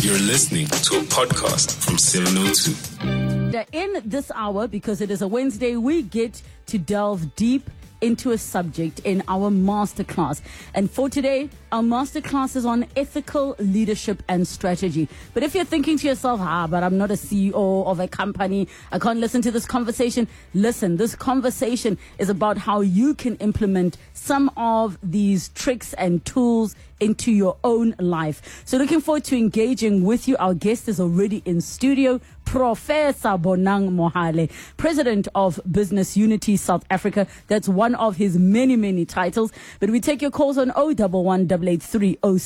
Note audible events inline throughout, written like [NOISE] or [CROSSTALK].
You're listening to a podcast from 702. In this hour, because it is a Wednesday, we get to delve deep into a subject in our masterclass. And for today, our masterclass is on ethical leadership and strategy. But if you're thinking to yourself, ah, but I'm not a CEO of a company, I can't listen to this conversation, listen, this conversation is about how you can implement some of these tricks and tools into your own life. So looking forward to engaging with you. Our guest is already in studio. Professor Bonang Mohale, President of Business Unity South Africa. That's one of his many, many titles. But we take your calls on 011 Oh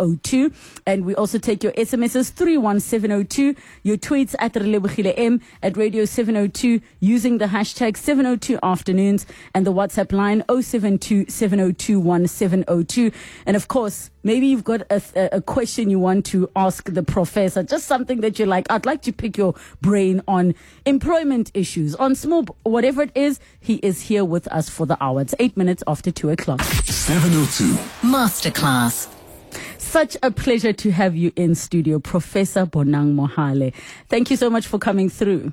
oh and we also take your SMSs 31702, your tweets at Relebogile M at Radio 702 using the hashtag 702 afternoons. And the WhatsApp line 072 702 1702. And of course, maybe you've got a, a question you want to ask the professor, just something that you're like, I'd like to pick your brain on employment issues, on small, whatever it is. He is here with us for the hour. It's eight minutes after two o'clock. 702 Masterclass. Such a pleasure to have you in studio, Professor Bonang Mohale. Thank you so much for coming through.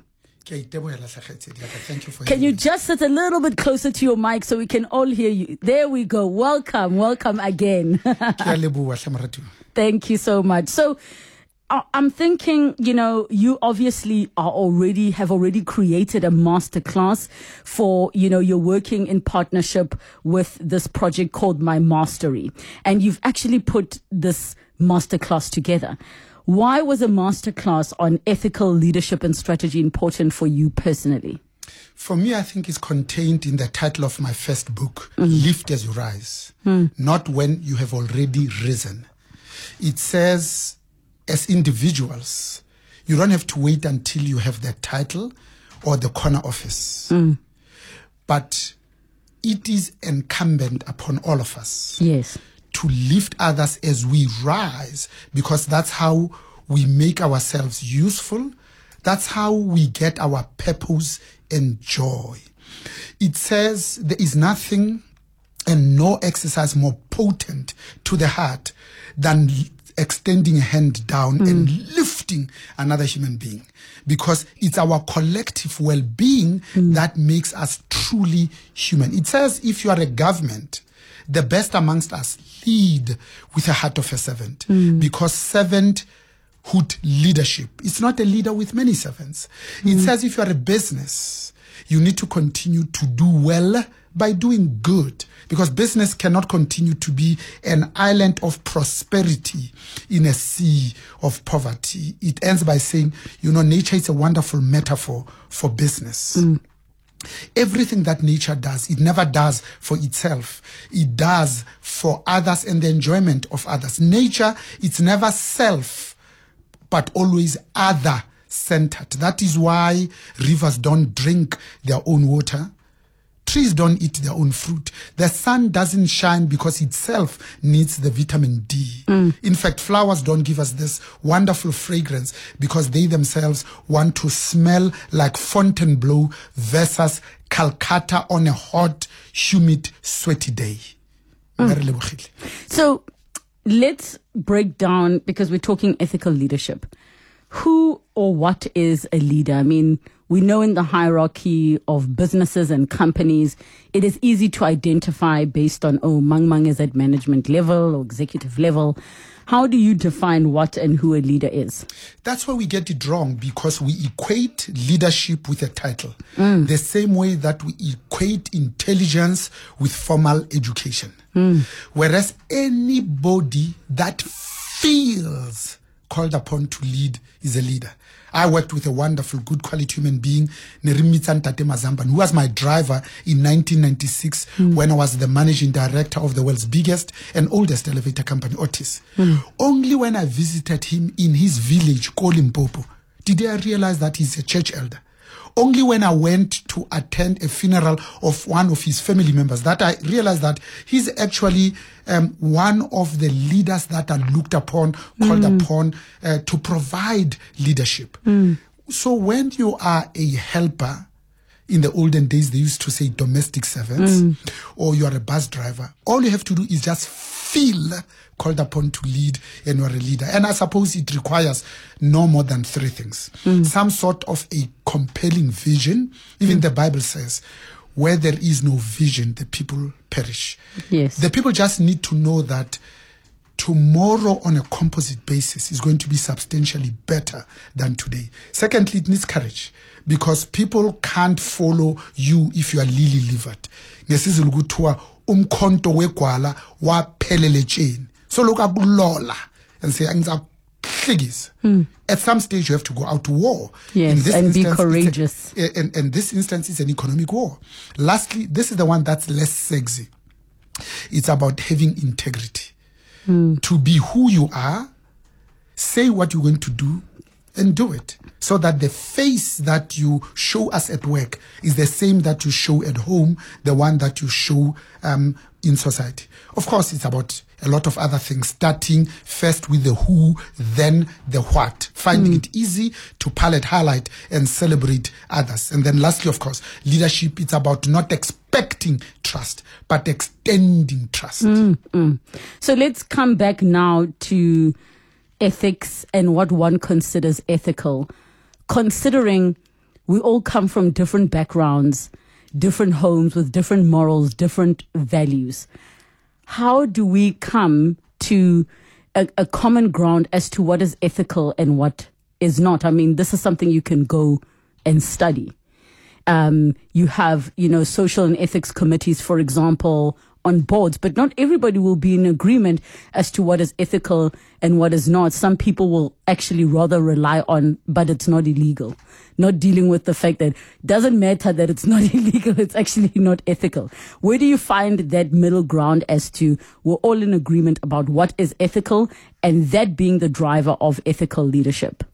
Thank you for Can you just sit a little bit closer to your mic so we can all hear you? There we go. Welcome, welcome again. [LAUGHS] Thank you so much. So, I'm thinking, you know, you obviously are already have already created a masterclass for, you know, you're working in partnership with this project called My Mastery, and you've actually put this masterclass together. Why was a masterclass on ethical leadership and strategy important for you personally? For me, I think it's contained in the title of my first book, mm. Lift as You Rise, mm. not when you have already risen. It says, as individuals, you don't have to wait until you have the title or the corner office. Mm. But it is incumbent upon all of us. Yes to lift others as we rise because that's how we make ourselves useful. That's how we get our purpose and joy. It says there is nothing and no exercise more potent to the heart than extending a hand down mm. and lifting another human being because it's our collective well-being mm. that makes us truly human. It says if you are a government, the best amongst us lead with a heart of a servant mm. because servanthood leadership it's not a leader with many servants mm. it says if you are a business you need to continue to do well by doing good because business cannot continue to be an island of prosperity in a sea of poverty it ends by saying you know nature is a wonderful metaphor for business mm. Everything that nature does, it never does for itself. It does for others and the enjoyment of others. Nature, it's never self, but always other centered. That is why rivers don't drink their own water. Trees don't eat their own fruit. The sun doesn't shine because itself needs the vitamin D. Mm. In fact, flowers don't give us this wonderful fragrance because they themselves want to smell like Fontainebleau versus Calcutta on a hot, humid, sweaty day. Mm. So let's break down because we're talking ethical leadership. Who or what is a leader? I mean, we know in the hierarchy of businesses and companies, it is easy to identify based on, oh, Mang Mang is at management level or executive level. How do you define what and who a leader is? That's where we get it wrong because we equate leadership with a title. Mm. The same way that we equate intelligence with formal education. Mm. Whereas anybody that feels called upon to lead is a leader. I worked with a wonderful, good quality human being, Nerimitsan Tate Mazamban, who was my driver in 1996 mm. when I was the managing director of the world's biggest and oldest elevator company, Otis. Mm. Only when I visited him in his village, Kolimpopo, did I realize that he's a church elder only when I went to attend a funeral of one of his family members that I realized that he's actually um, one of the leaders that are looked upon, called mm. upon uh, to provide leadership. Mm. So when you are a helper, in the olden days, they used to say domestic servants, mm. or you are a bus driver. All you have to do is just feel called upon to lead and you're a leader. And I suppose it requires no more than three things. Mm. Some sort of a compelling vision. Even mm. the Bible says, where there is no vision, the people perish. Yes. The people just need to know that tomorrow on a composite basis is going to be substantially better than today. Secondly, it needs courage because people can't follow you if you are lily livered. Umkhonto wegwala waphelele so lokhu akulola. And say ngizakuhlekisa hmm. at some stage you have to go out to war. Yes, and be it's a- courageous. and, and this instance is an economic war. Lastly this is the one that's less sexy. It's about having integrity. Hmm. To be who you are, say what you're going to do, and do it. So that the face that you show us at work is the same that you show at home, the one that you show um, in society. Of course, it's about a lot of other things, starting first with the who, then the what, finding hmm. it easy to palette, highlight, and celebrate others. And then lastly, of course, leadership, it's about not expecting trust, but extending trust. Mm, mm. So let's come back now to ethics and what one considers ethical, considering we all come from different backgrounds, different homes with different morals, different values. How do we come to a, a common ground as to what is ethical and what is not? I mean, this is something you can go and study um, you have, you know, social and ethics committees, for example, on boards, but not everybody will be in agreement as to what is ethical and what is not. Some people will actually rather rely on, but it's not illegal, not dealing with the fact that it doesn't matter that it's [LAUGHS] not illegal, it's actually not ethical. Where do you find that middle ground as to we're all in agreement about what is ethical and that being the driver of ethical leadership?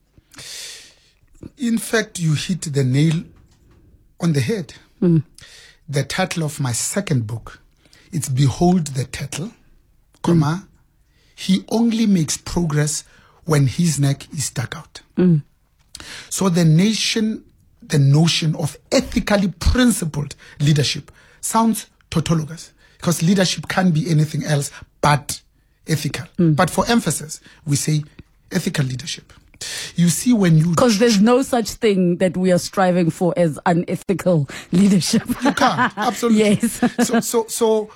In fact, you hit the nail on the head. Hmm. The title of my second book, it's Behold the Turtle, comma, he only makes progress when his neck is stuck out. Mm. So the nation, the notion of ethically principled leadership sounds tautologous because leadership can be anything else but ethical. Mm. But for emphasis, we say ethical leadership. You see, when you Because there's no such thing that we are striving for as unethical [LAUGHS] leadership. You can't. [LAUGHS] Absolutely. Yes. so, so, so,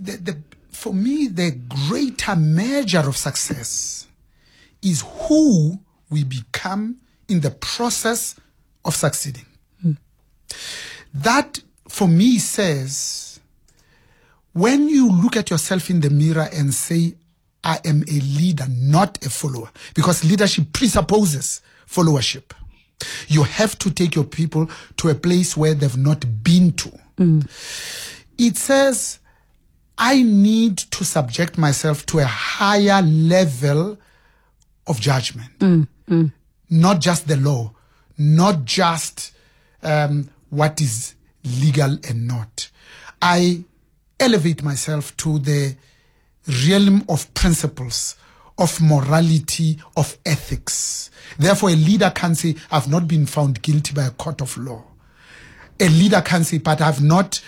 the, the, for me, the greater measure of success is who we become in the process of succeeding. Hmm. That, for me, says when you look at yourself in the mirror and say, I am a leader, not a follower, because leadership presupposes followership. You have to take your people to a place where they've not been to. Hmm. It says, I need to subject myself to a higher level of judgment. Not just the law, not just um, what is legal and not. I elevate myself to the realm of principles, of morality, of ethics. Therefore, a leader can say, I've not been found guilty by a court of law. A leader can say, but I've not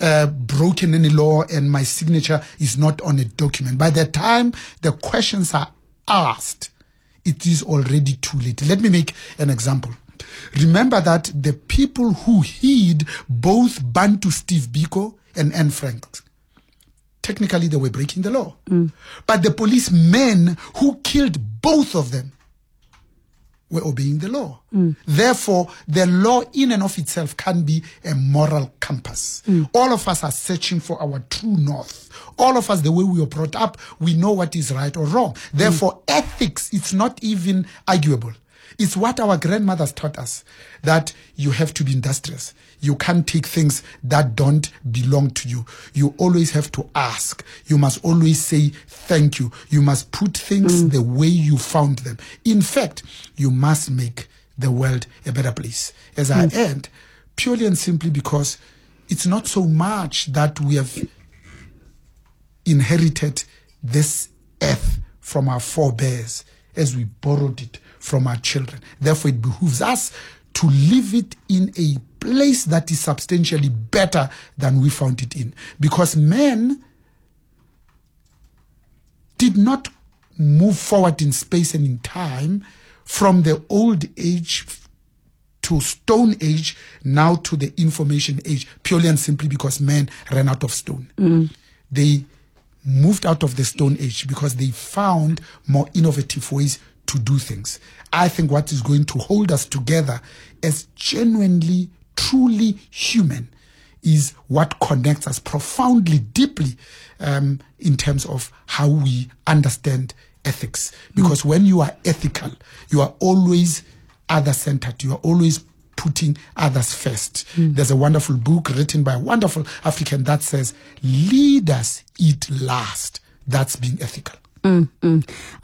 uh, broken any law and my signature is not on a document. By the time the questions are asked, it is already too late. Let me make an example. Remember that the people who hid both Bantu Steve Biko and Anne Frank technically they were breaking the law. But the policemen who killed both of them were obeying the law. Mm. Therefore, the law in and of itself can be a moral compass. Mm. All of us are searching for our true north. All of us, the way we were brought up, we know what is right or wrong. Mm. Therefore, ethics, it's not even arguable. It's what our grandmothers taught us that you have to be industrious. You can't take things that don't belong to you. You always have to ask. You must always say thank you. You must put things mm. the way you found them. In fact, you must make the world a better place. As I mm. end, purely and simply because it's not so much that we have inherited this earth from our forebears as we borrowed it from our children. Therefore, it behooves us to leave it in a place that is substantially better than we found it in. Because men did not move forward in space and in time from the old age to stone age now to the information age purely and simply because men ran out of stone mm. they moved out of the stone age because they found more innovative ways to do things i think what is going to hold us together as genuinely truly human is what connects us profoundly, deeply, um, in terms of how we understand ethics. Because when you are ethical, you are always other centered. You are always putting others first. There's a wonderful book written by a wonderful African that says, leaders eat last. That's being ethical.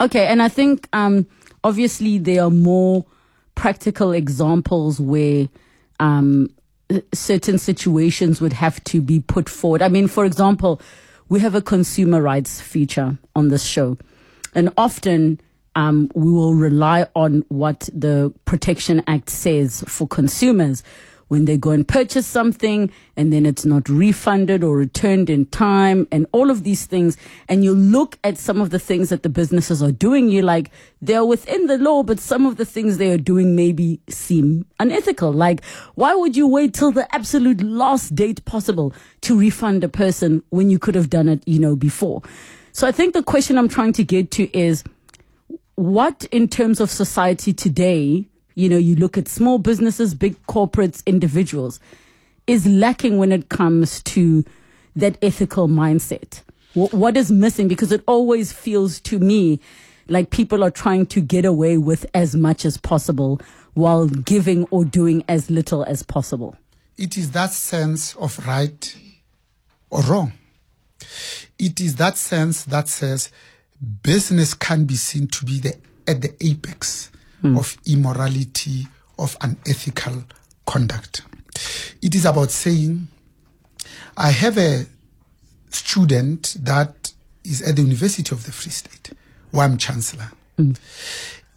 Okay, and I think um, obviously there are more practical examples where um, certain situations would have to be put forward. I mean, for example, we have a consumer rights feature on this show, and often um, we will rely on what the Protection Act says for consumers when they go and purchase something and then it's not refunded or returned in time and all of these things. And you look at some of the things that the businesses are doing, you're like, they're within the law, but some of the things they are doing maybe seem unethical. Like, why would you wait till the absolute last date possible to refund a person when you could have done it, you know, before? So I think the question I'm trying to get to is, what in terms of society today, you know, you look at small businesses, big corporates, individuals, is lacking when it comes to that ethical mindset? Wh- What is missing? Because it always feels to me like people are trying to get away with as much as possible while giving or doing as little as possible. it is that sense of right or wrong. It is that sense that says business can be seen to be the, at the apex Hmm. of immorality, of unethical conduct. It is about saying, I have a student that is at the University of the Free State, where I'm chancellor. Hmm.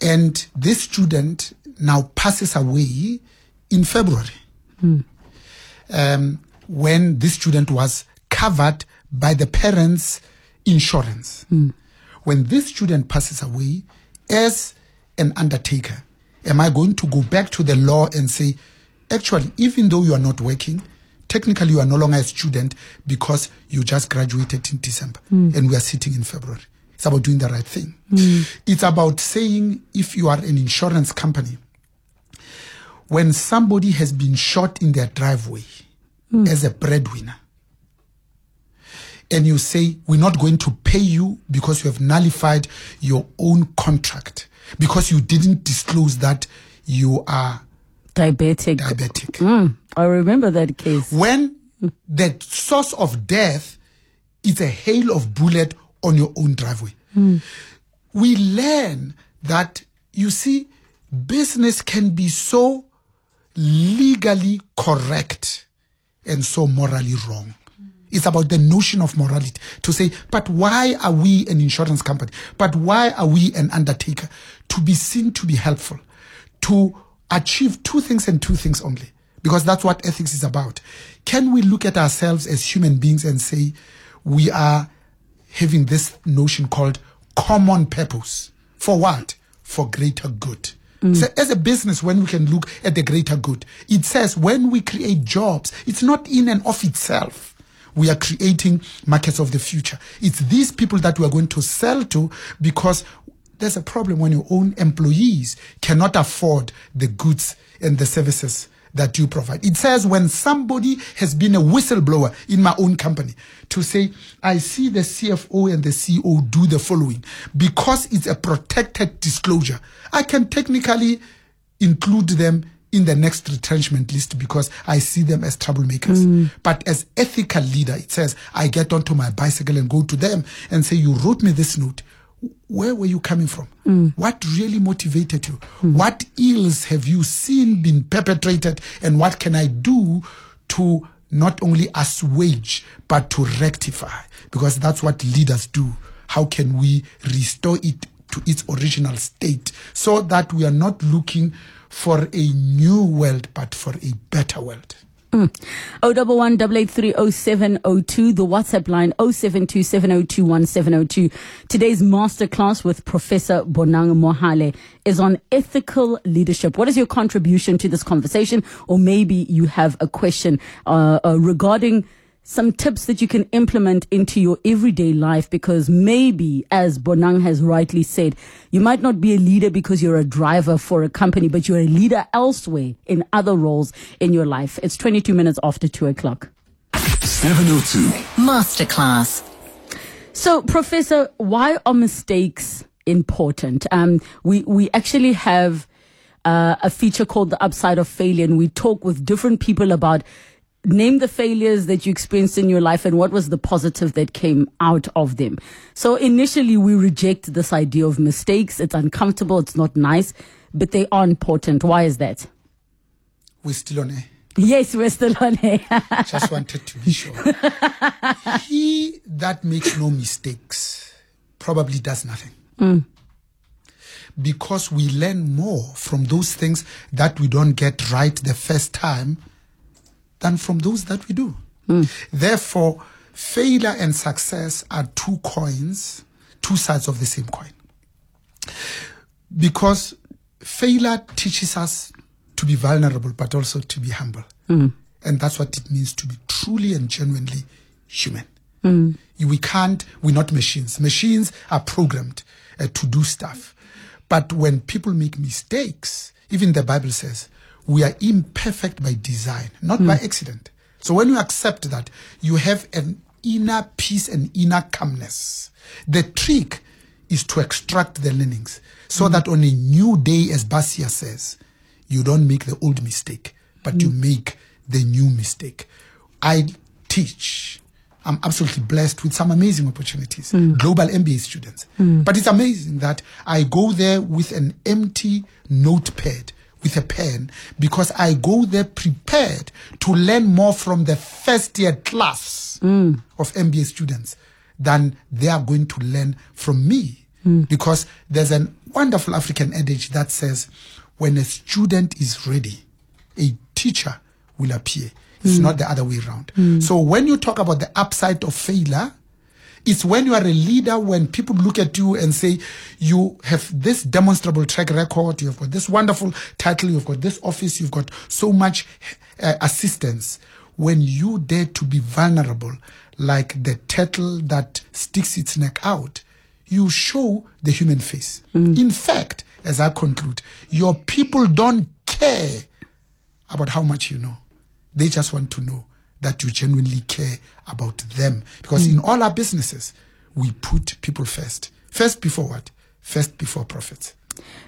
And this student now passes away in February hmm. um, when this student was covered by the parents' insurance. When this student passes away, as an undertaker, am I going to go back to the law and say, actually, even though you are not working, technically you are no longer a student because you just graduated in December hmm. and we are sitting in February? It's about doing the right thing. Hmm. It's about saying if you are an insurance company, when somebody has been shot in their driveway hmm. as a breadwinner, and you say, We're not going to pay you because you have nullified your own contract, because you didn't disclose that you are Diabetic. diabetic. Mm, I remember that case. When the source of death is a hail of bullet on your own driveway, we learn that, you see, business can be so legally correct and so morally wrong. It's about the notion of morality to say, but why are we an insurance company? But why are we an undertaker? To be seen to be helpful, to achieve two things and two things only, because that's what ethics is about. Can we look at ourselves as human beings and say, we are having this notion called common purpose? For what? For greater good. Mm. So as a business, when we can look at the greater good, it says when we create jobs, it's not in and of itself. We are creating markets of the future. It's these people that we are going to sell to because there's a problem when your own employees cannot afford the goods and the services that you provide. It says when somebody has been a whistleblower in my own company to say, I see the CFO and the CEO do the following because it's a protected disclosure. I can technically include them in the next retrenchment list because I see them as troublemakers. Mm. But as ethical leader, it says I get onto my bicycle and go to them and say, you wrote me this note. Where were you coming from? Mm. What really motivated you? Mm. What ills have you seen been perpetrated? And what can I do to not only assuage, but to rectify? Because that's what leaders do. How can we restore it to its original state so that we are not looking for a new world, but for a better world? 011 883 0702, the WhatsApp line 072 702 1702. Today's masterclass with Professor Bonang Mohale is on ethical leadership. What is your contribution to this conversation? Or maybe you have a question uh, uh, regarding some tips that you can implement into your everyday life because maybe, as Bonang has rightly said, you might not be a leader because you're a driver for a company, but you're a leader elsewhere in other roles in your life. It's 22 minutes after 2 o'clock. 702. Masterclass. So, Professor, why are mistakes important? Um, we, we actually have uh, a feature called The Upside of Failure, and we talk with different people about name the failures that you experienced in your life and what was the positive that came out of them. So initially we reject this idea of mistakes. It's uncomfortable. It's not nice, but they are important. Why is that? We're still on air. Yes, we're still on air. [LAUGHS] Just wanted to be sure. he that makes no mistakes probably does nothing. Mm. Because we learn more from those things that we don't get right the first time than from those that we do. Hmm. Therefore, failure and success are two coins, two sides of the same coin. Because failure teaches us to be vulnerable, but also to be humble. Hmm. And that's what it means to be truly and genuinely human. Hmm. We can't, we're not machines. Machines are programmed uh, to do stuff. But when people make mistakes, even the Bible says, we are imperfect by design, not by hmm. accident. So when you accept that, you have an inner peace and inner calmness. The trick is to extract the learnings so hmm. that on a new day, as Basia says, you don't make the old mistake, but you hmm. make the new mistake. I teach. I'm absolutely blessed with some amazing opportunities, global MBA students. But it's amazing that I go there with an empty notepad, with a pen, because I go there prepared to learn more from the first year class mm. of MBA students than they are going to learn from me. Mm. Because there's a wonderful African adage that says, when a student is ready, a teacher will appear. It's mm. not the other way around. So when you talk about the upside of failure, it's when you are a leader, when people look at you and say, you have this demonstrable track record, you've got this wonderful title, you've got this office, you've got so much uh, assistance. When you dare to be vulnerable, like the turtle that sticks its neck out, you show the human face. In fact, as I conclude, your people don't care about how much you know. They just want to know that you genuinely care about them. Because in all our businesses, we put people first. First before what? First before profits.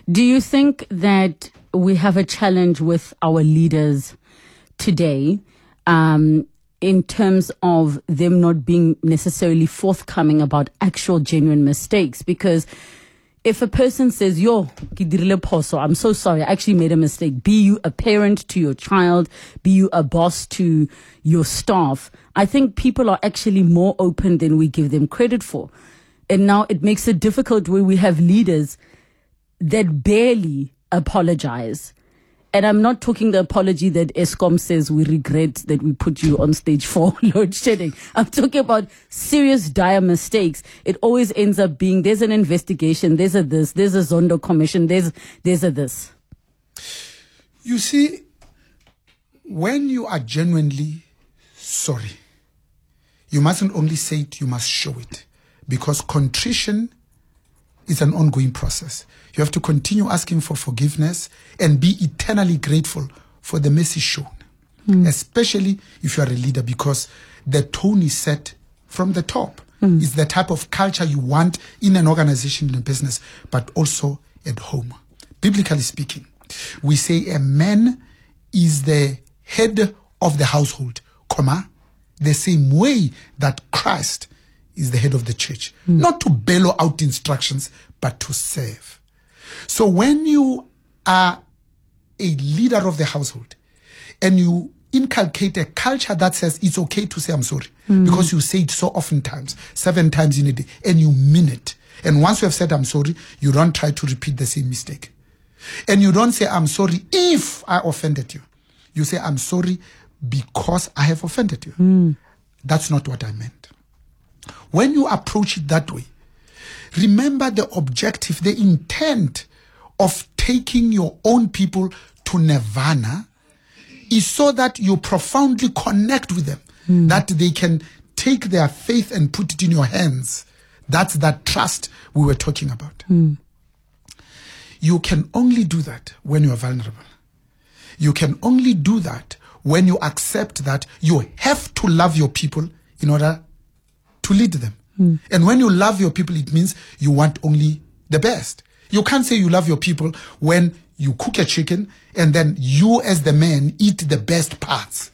Do you think that we have a challenge with our leaders today um, in terms of them not being necessarily forthcoming about actual genuine mistakes? Because if a person says, Yo, I'm so sorry, I actually made a mistake. Be you a parent to your child, be you a boss to your staff, I think people are actually more open than we give them credit for. And now it makes it difficult where we have leaders that barely apologize. And I'm not talking the apology that Eskom says we regret that we put you on stage for [LAUGHS] load shedding. I'm talking about serious dire mistakes. It always ends up being there's an investigation, there's a this, there's a Zondo commission, there's there's a this. You see, when you are genuinely sorry, you mustn't only say it, you must show it. Because contrition is an ongoing process. You have to continue asking for forgiveness and be eternally grateful for the mercy shown, hmm. especially if you are a leader, because the tone is set from the top. Hmm. It's the type of culture you want in an organization, in a business, but also at home. Biblically speaking, we say a man is the head of the household, comma, the same way that Christ is the head of the church. Not to bellow out instructions, but to serve. So when you are a leader of the household and you inculcate a culture that says it's okay to say I'm sorry mm. because you say it so often times, seven times in a day, and you mean it. And once you have said I'm sorry, you don't try to repeat the same mistake. And you don't say I'm sorry if I offended you. You say I'm sorry because I have offended you. Mm. That's not what I meant. When you approach it that way, remember the objective, the intent of taking your own people to nirvana is so that you profoundly connect with them, hmm. that they can take their faith and put it in your hands. That's that trust we were talking about. Hmm. You can only do that when you are vulnerable. You can only do that when you accept that you have to love your people in order to lead them. And when you love your people, it means you want only the best. You can't say you love your people when you cook a chicken and then you, as the man, eat the best parts.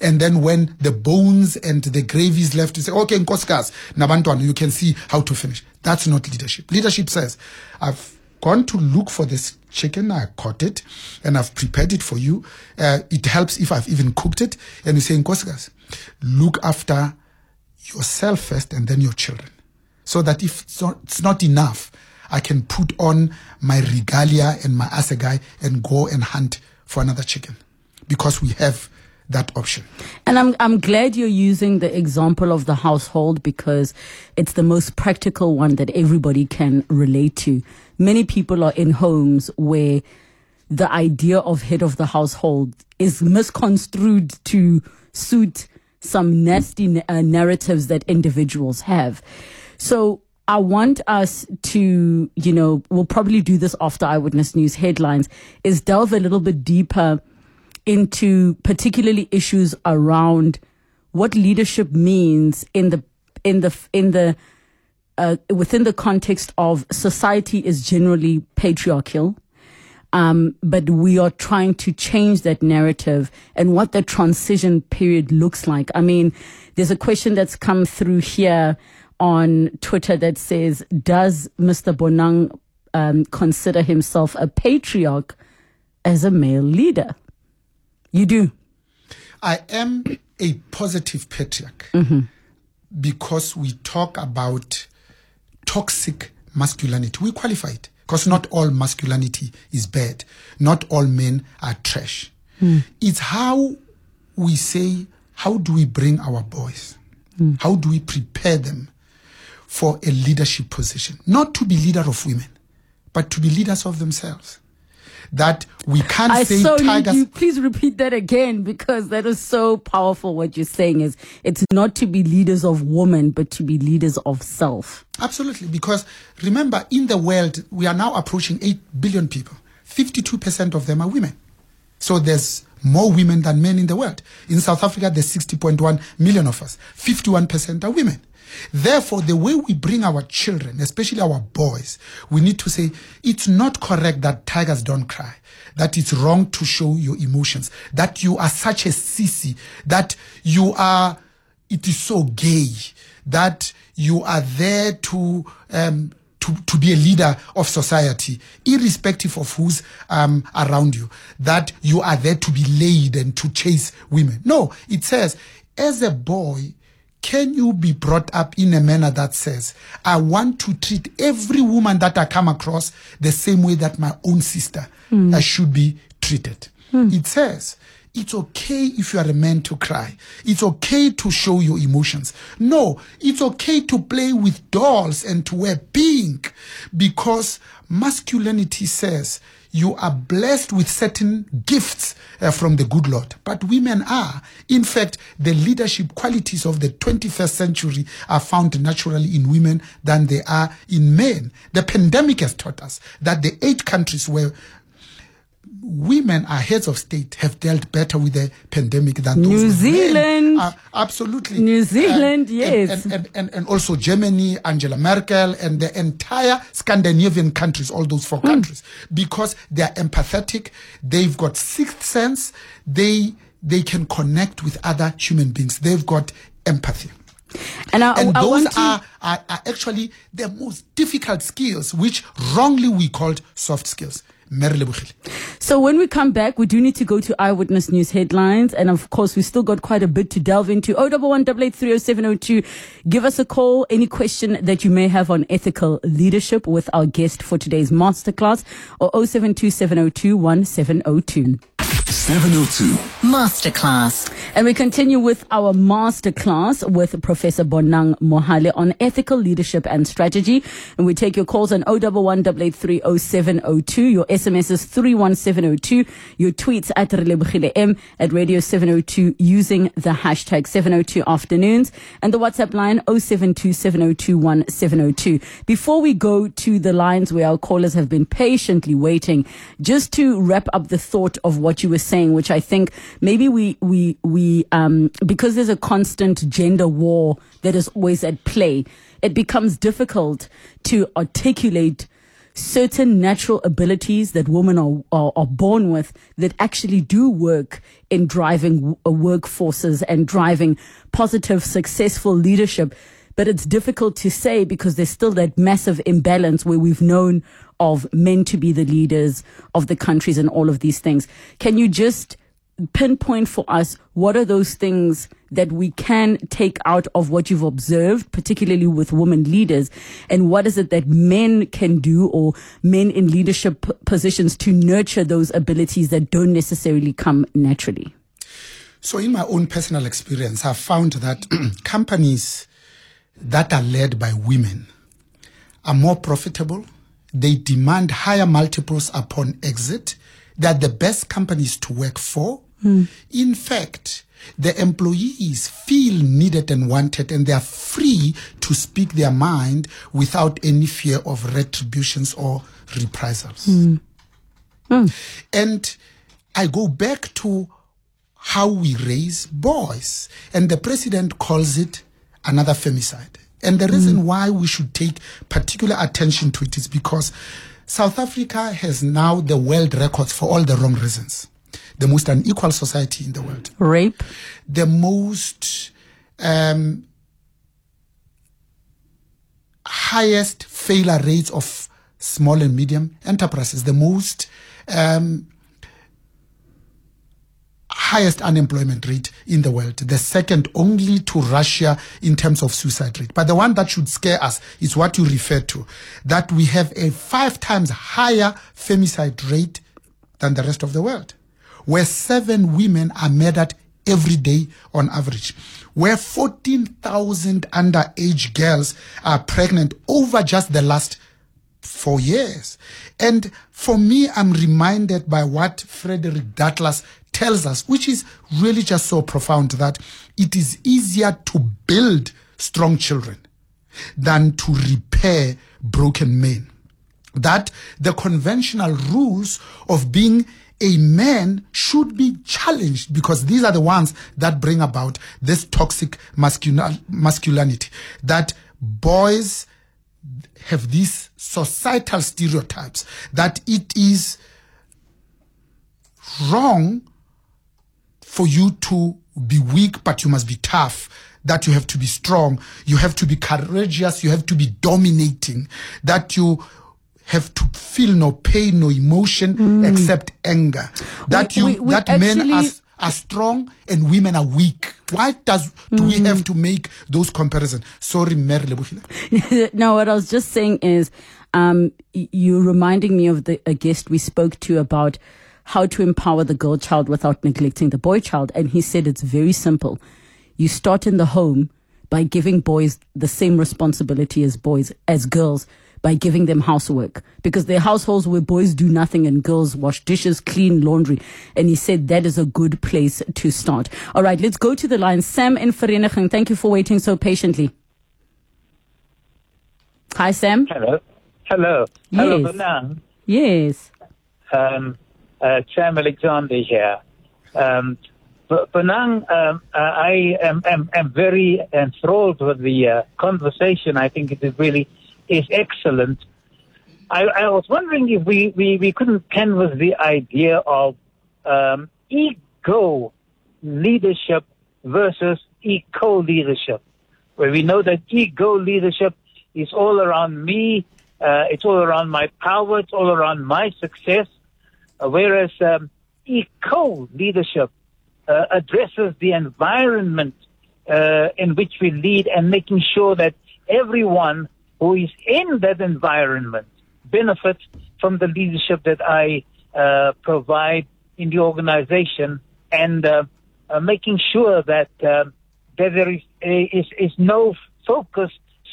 And then when the bones and the gravy is left, you say, okay, nkoskas, nabantwana, you can see how to finish. That's not leadership. Leadership says, I've gone to look for this chicken, I caught it, and I've prepared it for you. Uh, it helps if I've even cooked it. And you say, nkoskas, look after yourself first and then your children. So that if it's not, it's not enough, I can put on my regalia and my assegai and go and hunt for another chicken. Because we have that option. And I'm I'm glad you're using the example of the household because it's the most practical one that everybody can relate to. Many people are in homes where the idea of head of the household is misconstrued to suit some nasty uh, narratives that individuals have. So I want us to, you know, we'll probably do this after Eyewitness News headlines, is delve a little bit deeper into particularly issues around what leadership means in the in the in the uh, within the context of society is generally patriarchal um, but we are trying to change that narrative and what the transition period looks like. I mean, there's a question that's come through here on Twitter that says, "Does Mr. Bonang um, consider himself a patriarch as a male leader?" You do. I am a positive patriarch because we talk about toxic masculinity. We qualify it because not all masculinity is bad. Not all men are trash. Hmm. It's how we say, how do we bring our boys? Hmm. How do we prepare them for a leadership position? Not to be leader of women, but to be leaders of themselves. That we can't I say so need tigers. you. Please repeat that again because that is so powerful. What you're saying is it's not to be leaders of women, but to be leaders of self. Absolutely, because remember, in the world, we are now approaching 8 billion people. 52% of them are women. So there's more women than men in the world. In South Africa, there's 60.1 million of us. 51% are women. Therefore, the way we bring our children, especially our boys, we need to say it's not correct that tigers don't cry, that it's wrong to show your emotions, that you are such a sissy, that you are, it is so gay, that you are there to, um, to, to be a leader of society, irrespective of who's um, around you, that you are there to be laid and to chase women. No, it says, as a boy, can you be brought up in a manner that says, I want to treat every woman that I come across the same way that my own sister uh, should be treated? It says, it's okay if you are a man to cry. It's okay to show your emotions. No, it's okay to play with dolls and to wear pink because masculinity says you are blessed with certain gifts uh, from the good Lord. But women are. In fact, the leadership qualities of the 21st century are found naturally in women than they are in men. The pandemic has taught us that the eight countries where women are heads of state have dealt better with the pandemic than those New men. Zealand. Uh, absolutely. New Zealand, And- yes. And, and, and, and also Germany, Angela Merkel, and the entire Scandinavian countries, all those four countries, because they are empathetic, they've got sixth sense, they they can connect with other human beings. They've got empathy. And I, And I those to, are, are, are actually the most difficult skills, which wrongly we called soft skills. So when we come back, we do need to go to Eyewitness News headlines. And of course, we still got quite a bit to delve into. 011 8830702. Give us a call. Any question that you may have on ethical leadership with our guest for today's masterclass or 0727021702. 702. Masterclass. And we continue with our masterclass with Professor Bonang Mohale on ethical leadership and strategy. And we take your calls on 011 883 Your SMS is 31702. Your tweets at Relebogile M at Radio 702 using the hashtag 702 afternoons and the WhatsApp line 072 702 Before we go to the lines where our callers have been patiently waiting, just to wrap up the thought of what you were saying, which I think maybe we, we, we, um, because there's a constant gender war that is always at play, it becomes difficult to articulate certain natural abilities that women are, are, are, born with that actually do work in driving uh, workforces and driving positive, successful leadership. But it's difficult to say because there's still that massive imbalance where we've known of men to be the leaders of the countries and all of these things. Can you just pinpoint for us what are those things that we can take out of what you've observed, particularly with women leaders, and what is it that men can do or men in leadership positions to nurture those abilities that don't necessarily come naturally? So, in my own personal experience, I've found that [CLEARS THROAT] companies that are led by women are more profitable, they demand higher multiples upon exit, they're the best companies to work for Mm. In fact, the employees feel needed and wanted, and they are free to speak their mind without any fear of retributions or reprisals. Mm. Mm. And I go back to how we raise boys, and the president calls it another femicide. And the reason why we should take particular attention to it is because South Africa has now the world records for all the wrong reasons the most unequal society in the world. Rape. The most um, highest failure rates of small and medium enterprises. The most um, highest unemployment rate in the world, the second only to Russia in terms of suicide rate. But the one that should scare us is what you refer to, that we have a five times higher femicide rate than the rest of the world where seven women are murdered every day on average, where 14,000 underage girls are pregnant over just the last four years. And for me, I'm reminded by what Frederick Douglass tells us, which is really just so profound that it is easier to build strong children than to repair broken men. That the conventional rules of being a man should be challenged because these are the ones that bring about this toxic masculinity. That boys have these societal stereotypes that it is wrong for you to be weak, but you must be tough. That you have to be strong. You have to be courageous. You have to be dominating. That you have to feel no pain, no emotion mm. except anger. That we, you, we, we that actually... men are, are strong and women are weak. Why does do mm. we have to make those comparisons? Sorry, Mary [LAUGHS] No, what I was just saying is, um, you're reminding me of the a guest we spoke to about how to empower the girl child without neglecting the boy child, and he said it's very simple. You start in the home by giving boys the same responsibility as boys as girls by giving them housework because there are households where boys do nothing and girls wash dishes, clean laundry. And he said that is a good place to start. All right, let's go to the line. Sam in Vereeniging, thank you for waiting so patiently. Hi, Sam. Hello. Hello. Yes. Hello, Bonang. Yes. Um, uh, Sam Alexander here. Um, Bonang, um, uh, I am, am, am, very enthralled with the uh, conversation. I think it is really is excellent. I, I was wondering if we, we, we couldn't canvas the idea of um, ego leadership versus eco leadership, where we know that ego leadership is all around me, uh, it's all around my power, it's all around my success, whereas um, eco leadership uh, addresses the environment uh, in which we lead and making sure that everyone who is in that environment benefits from the leadership that I uh, provide in the organization and uh, uh, making sure that uh, that there is, is is no focus,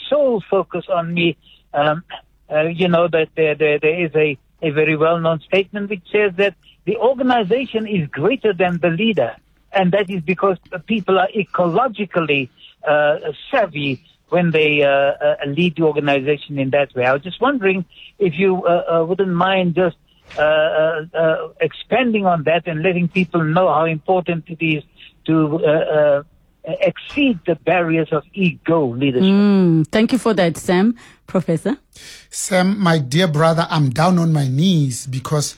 sole focus on me. Um, uh, you know that there, there, there is a, a very well-known statement which says that the organization is greater than the leader, and that is because people are ecologically uh, savvy when they uh, uh, lead the organization in that way. I was just wondering if you uh, uh, wouldn't mind just uh, expanding on that and letting people know how important it is to exceed the barriers of ego leadership. Mm, thank you for that, Sam. Professor? Sam, my dear brother, I'm down on my knees because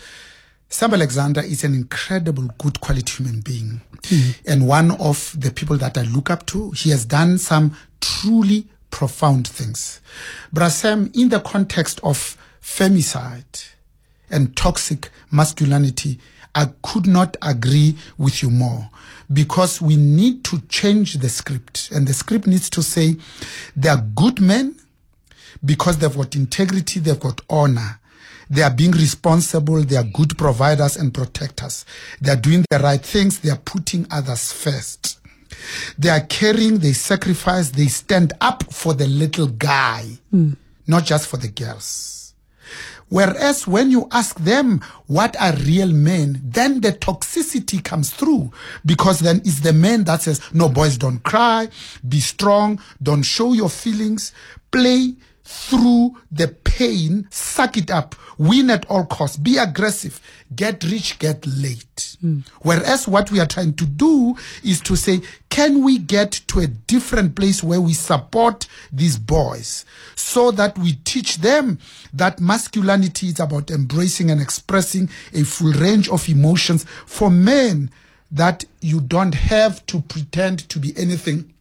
Sam Alexander is an incredible, good quality human being and one of the people that I look up to. He has done some truly profound things. But Sam, in the context of femicide and toxic masculinity, I could not agree with you more because we need to change the script. And the script needs to say they are good men because they've got integrity, they've got honor. They are being responsible, they are good providers and protectors. They are doing the right things, they are putting others first. They are caring, they sacrifice, they stand up for the little guy, hmm. not just for the girls. Whereas when you ask them what are real men, then the toxicity comes through. Because then it's the man that says, no, boys, don't cry, be strong, don't show your feelings, play through the pain, suck it up, win at all costs, be aggressive, get rich, get late. Whereas what we are trying to do is to say, can we get to a different place where we support these boys so that we teach them that masculinity is about embracing and expressing a full range of emotions for men that you don't have to pretend to be anything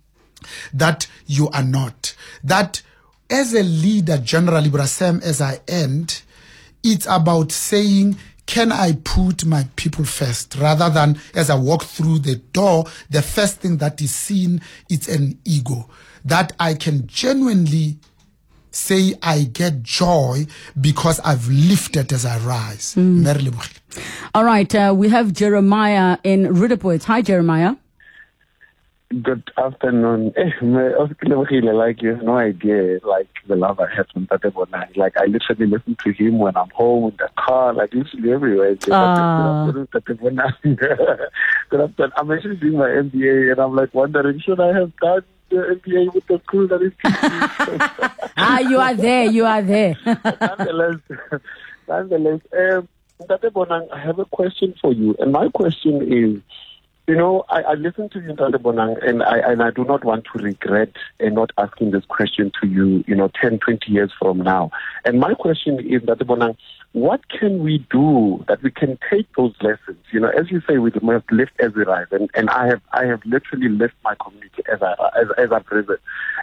that you are not. That as a leader, generally, Brasem, as I end, it's about saying, can I put my people first rather than as I walk through the door, the first thing that is seen, is an ego. That I can genuinely say I get joy because I've lifted as I rise. Lebohile. All right, uh, we have Jeremiah in Roodepoort. Hi, Jeremiah. Good afternoon. [LAUGHS] Eh, my- Like you have no idea, like the love I have from Tate Bonang. Like I literally listen to him when I'm home in the car, like literally everywhere. Ah. Good afternoon, Tate Bonang. [LAUGHS] Good afternoon. I'm actually doing my MBA, and I'm like wondering, should I have done the MBA with the school that is [LAUGHS] ah, you are there. You are there. nonetheless, nonetheless, um, Tate I have a question for you, and my question is, you know, I, I listen to you, Tate Bonang, and I and I do not want to regret and not asking this question to you, you know, 10, 20 years from now. And my question is, Tate Bonang, what can we do that we can take those lessons? You know, as you say, we must lift as we rise, and, and I have I have literally left my community as I as, as I've risen,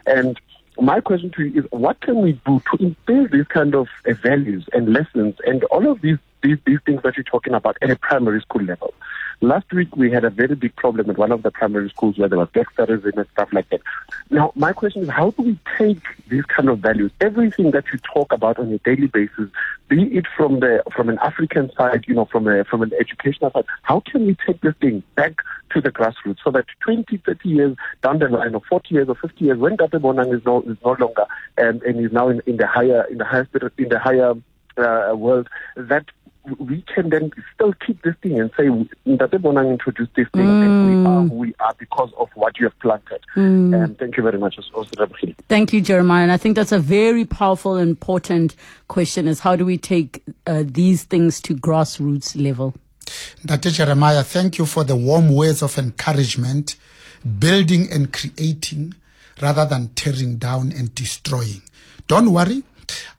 and my question to you is what can we do to instill these kind of uh, values and lessons and all of these, these these things that you're talking about at a primary school level last week we had a very big problem at one of the primary schools where there was gangsterism and stuff like that. Now my question is how do we take these kind of values? Everything that you talk about on a daily basis be it from the from an african side you know from a from an educational side how can we take this thing back to the grassroots so that 20 30 years down the line or 40 years or 50 years when Tate Bonang is no is no longer um, and is now in, in the higher in the higher in the higher uh, world that we can then still keep this thing and say Tate Bonang introduced this thing and we are who we are because of what you have planted and thank you very much also Thank you, Jeremiah. And I think that's a very powerful, important question: is how do we take uh, these things to grassroots level? Dr. Jeremiah, thank you for the warm words of encouragement, building and creating rather than tearing down and destroying. Don't worry.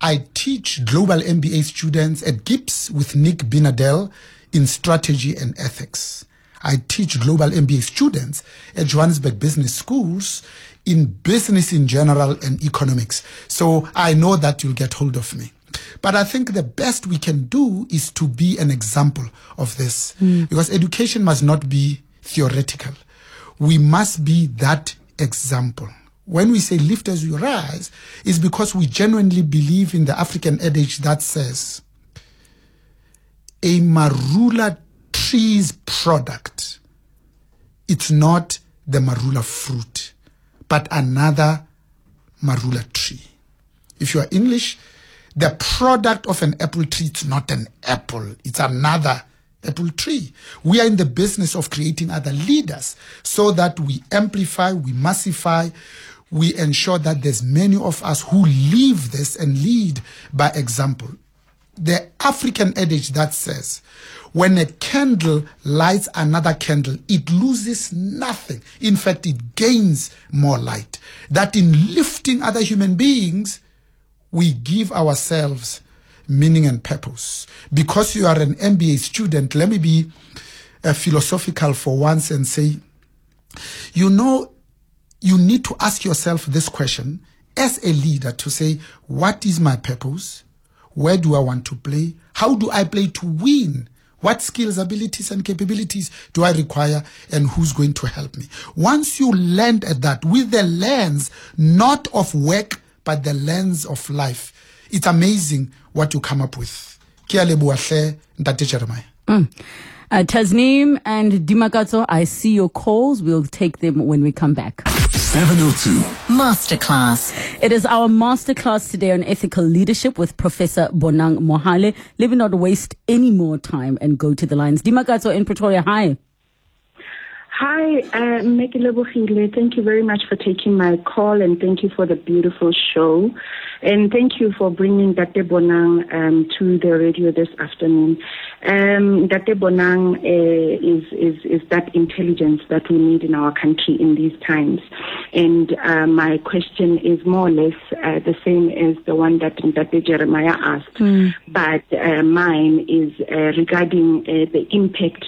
I teach global MBA students at GIBS with Nick Binedell in strategy and ethics. I teach global MBA students at Johannesburg Business Schools in business in general and economics. So I know that you'll get hold of me. But I think the best we can do is to be an example of this hmm. because education must not be theoretical. We must be that example. When we say lift as we rise, is because we genuinely believe in the African adage that says, a marula tree's product, it's not the marula fruit, but another marula tree. If you are English, the product of an apple tree, it's not an apple, it's another apple tree. We are in the business of creating other leaders so that we amplify, we massify, we ensure that there's many of us who live this and lead by example. The African adage that says, when a candle lights another candle, it loses nothing. In fact, it gains more light. That in lifting other human beings, we give ourselves meaning and purpose. Because you are an MBA student, let me be uh, philosophical for once and say, you know, you need to ask yourself this question as a leader to say, what is my purpose? Where do I want to play? How do I play to win? What skills, abilities, and capabilities do I require, and who's going to help me? Once you land at that with the lens not of work, but the lens of life, it's amazing what you come up with. Mm. Uh, Tasneem and Dimakatso, I see your calls. We'll take them when we come back. 702 Masterclass. It is our masterclass today on ethical leadership with Professor Bonang Mohale. Let me not waste any more time and go to the lines. Dimakatso in Pretoria, hi. Hi, uh, Thank you very much for taking my call and thank you for the beautiful show. And thank you for bringing Date Bonang um, to the radio this afternoon. Um, Date Bonang uh, is, is, is that intelligence that we need in our country in these times. And uh, my question is more or less uh, the same as the one that Date Jeremiah asked. Mm. But uh, mine is uh, regarding uh, the impact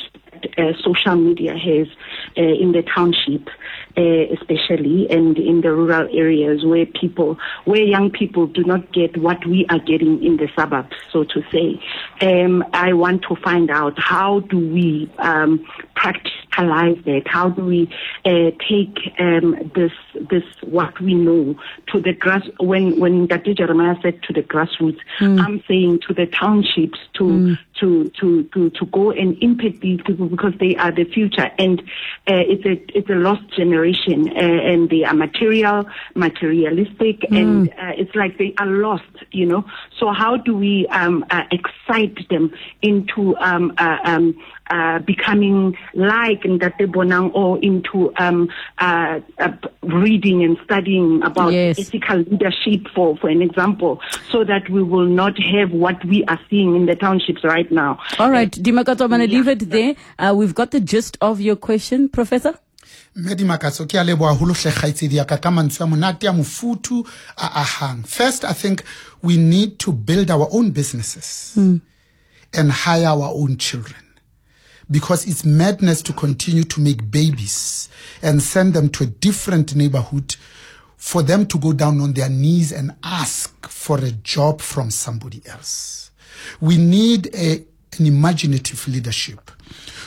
social media has uh, in the township, uh, especially, and in the rural areas where people, where young people do not get what we are getting in the suburbs, so to say. Um, I want to find out how do we um, practicalize that? How do we uh, take um, this this what we know to the grass? When when Dr. Jeremiah said to the grassroots, mm. I'm saying to the townships to mm. to, to to to go and impact these people because they are the future, and uh, it's a it's a lost generation, uh, and they are material, materialistic, mm. and uh, it's like they are lost, you know. So how do we um, uh, excite them into um, uh, um, uh, becoming like Ndate Bonang or into um, uh, uh, reading and studying about yes. ethical leadership, for, for an example, so that we will not have what we are seeing in the townships right now. All right, Dimakatso, I'm going to leave it there. Uh, we've got the gist of your question, Professor. Medi Makatso ke a leboa holo hle kgaitsedi ya ka ka mantswe a monate a mofutu a ahang. First, I think we need to build our own businesses mm. and hire our own children because it's madness to continue to make babies and send them to a different neighborhood for them to go down on their knees and ask for a job from somebody else. We need a, an imaginative leadership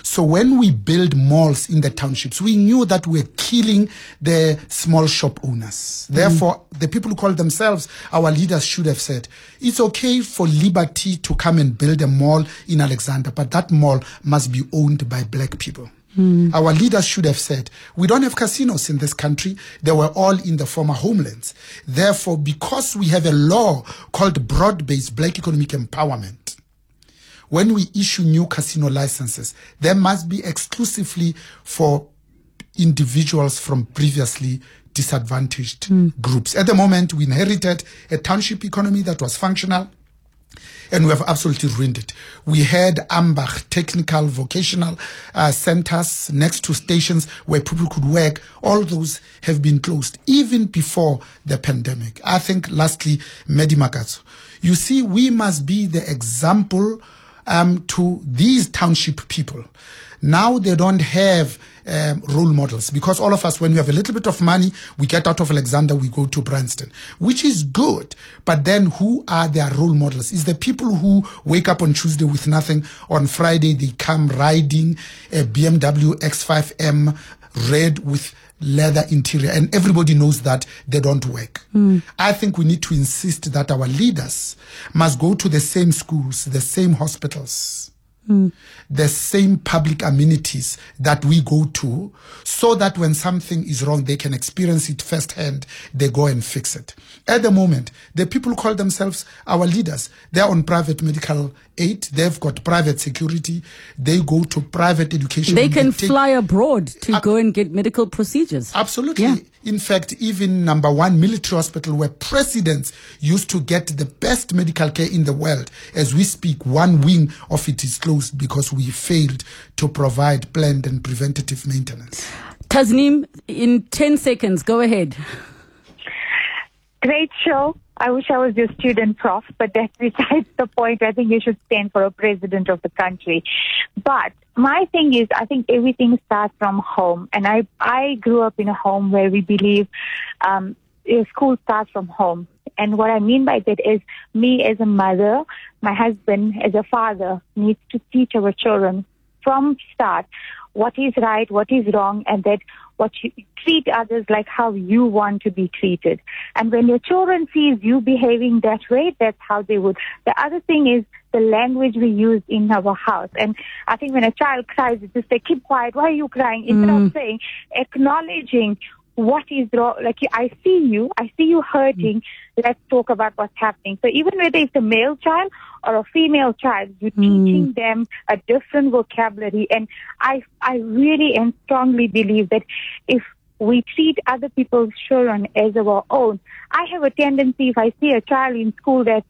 so when we build malls in the townships, we knew that we we're killing the small shop owners. Mm. Therefore, the people who call themselves our leaders should have said, it's okay for Liberty to come and build a mall in Alexandra, but that mall must be owned by black people. Mm. Our leaders should have said, we don't have casinos in this country. They were all in the former homelands. Therefore, because we have a law called broad-based black economic empowerment, when we issue new casino licenses, they must be exclusively for individuals from previously disadvantaged mm. groups. At the moment, we inherited a township economy that was functional and we have absolutely ruined it. We had Ambach technical vocational uh, centers next to stations where people could work. All those have been closed even before the pandemic. I think lastly, Medimakatsu. You see, we must be the example um, to these township people. Now they don't have um, role models because all of us, when we have a little bit of money, we get out of Alexandra, we go to Bryanston, which is good. But then who are their role models? Is the people who wake up on Tuesday with nothing. On Friday, they come riding a BMW X5M red with leather interior and everybody knows that they don't work. Mm. I think we need to insist that our leaders must go to the same schools, the same hospitals, the same public amenities that we go to, so that when something is wrong, they can experience it firsthand. They go and fix it. At the moment, the people who call themselves our leaders. They're on private medical aid. They've got private security. They go to private education. They can take- fly abroad to go and get medical procedures. Absolutely. Yeah. In fact, even number one military hospital where presidents used to get the best medical care in the world, as we speak, one wing of it is closed because we failed to provide planned and preventative maintenance. Tasneem, in 10 seconds, go ahead. Great show. I wish I was your student, Prof, but that's [LAUGHS] besides the point. I think you should stand for a president of the country. But my thing is, I think everything starts from home. And I, I grew up in a home where we believe um, school starts from home. And what I mean by that is me as a mother, my husband as a father needs to teach our children from start what is right, what is wrong, and that what you treat others like how you want to be treated. And when your children sees you behaving that way, that's how they would. The other thing is the language we use in our house. And I think when a child cries, it's just say, keep quiet. Why are you crying? Instead of mm. saying, acknowledging what is wrong. Like, I see you. I see you hurting. Mm. Let's talk about what's happening. So even whether it's a male child or a female child, you're mm. teaching them a different vocabulary. And I, I really and strongly believe that if we treat other people's children as our own, I have a tendency if I see a child in school that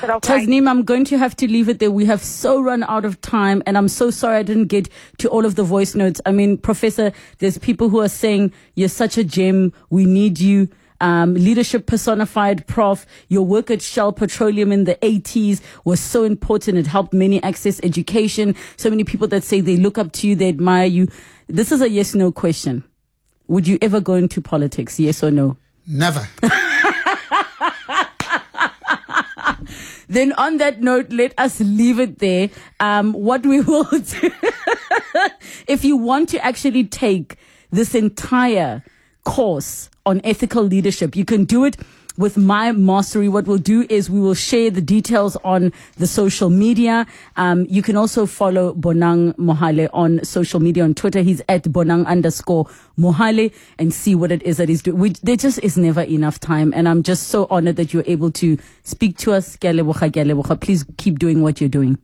sort of Tasneem, I'm going to have to leave it there. We have so run out of time, and I'm so sorry I didn't get to all of the voice notes. I mean, Professor, there's people who are saying you're such a gem. We need you. Um, leadership personified, Prof. Your work at Shell Petroleum in the 80s was so important. It helped many access education. So many people that say they look up to you, they admire you. This is a yes no question. Would you ever go into politics? Yes or no? Never. [LAUGHS] Then on that note, let us leave it there. Um, what we will [LAUGHS] do, if you want to actually take this entire course on ethical leadership, you can do it with my mastery. What we'll do is we will share the details on the social media. Um, you can also follow Bonang Mohale on social media on Twitter. He's at Bonang underscore Mohale and see what it is that he's doing. We, there just is never enough time. And I'm just so honored that you're able to speak to us. Please keep doing what you're doing.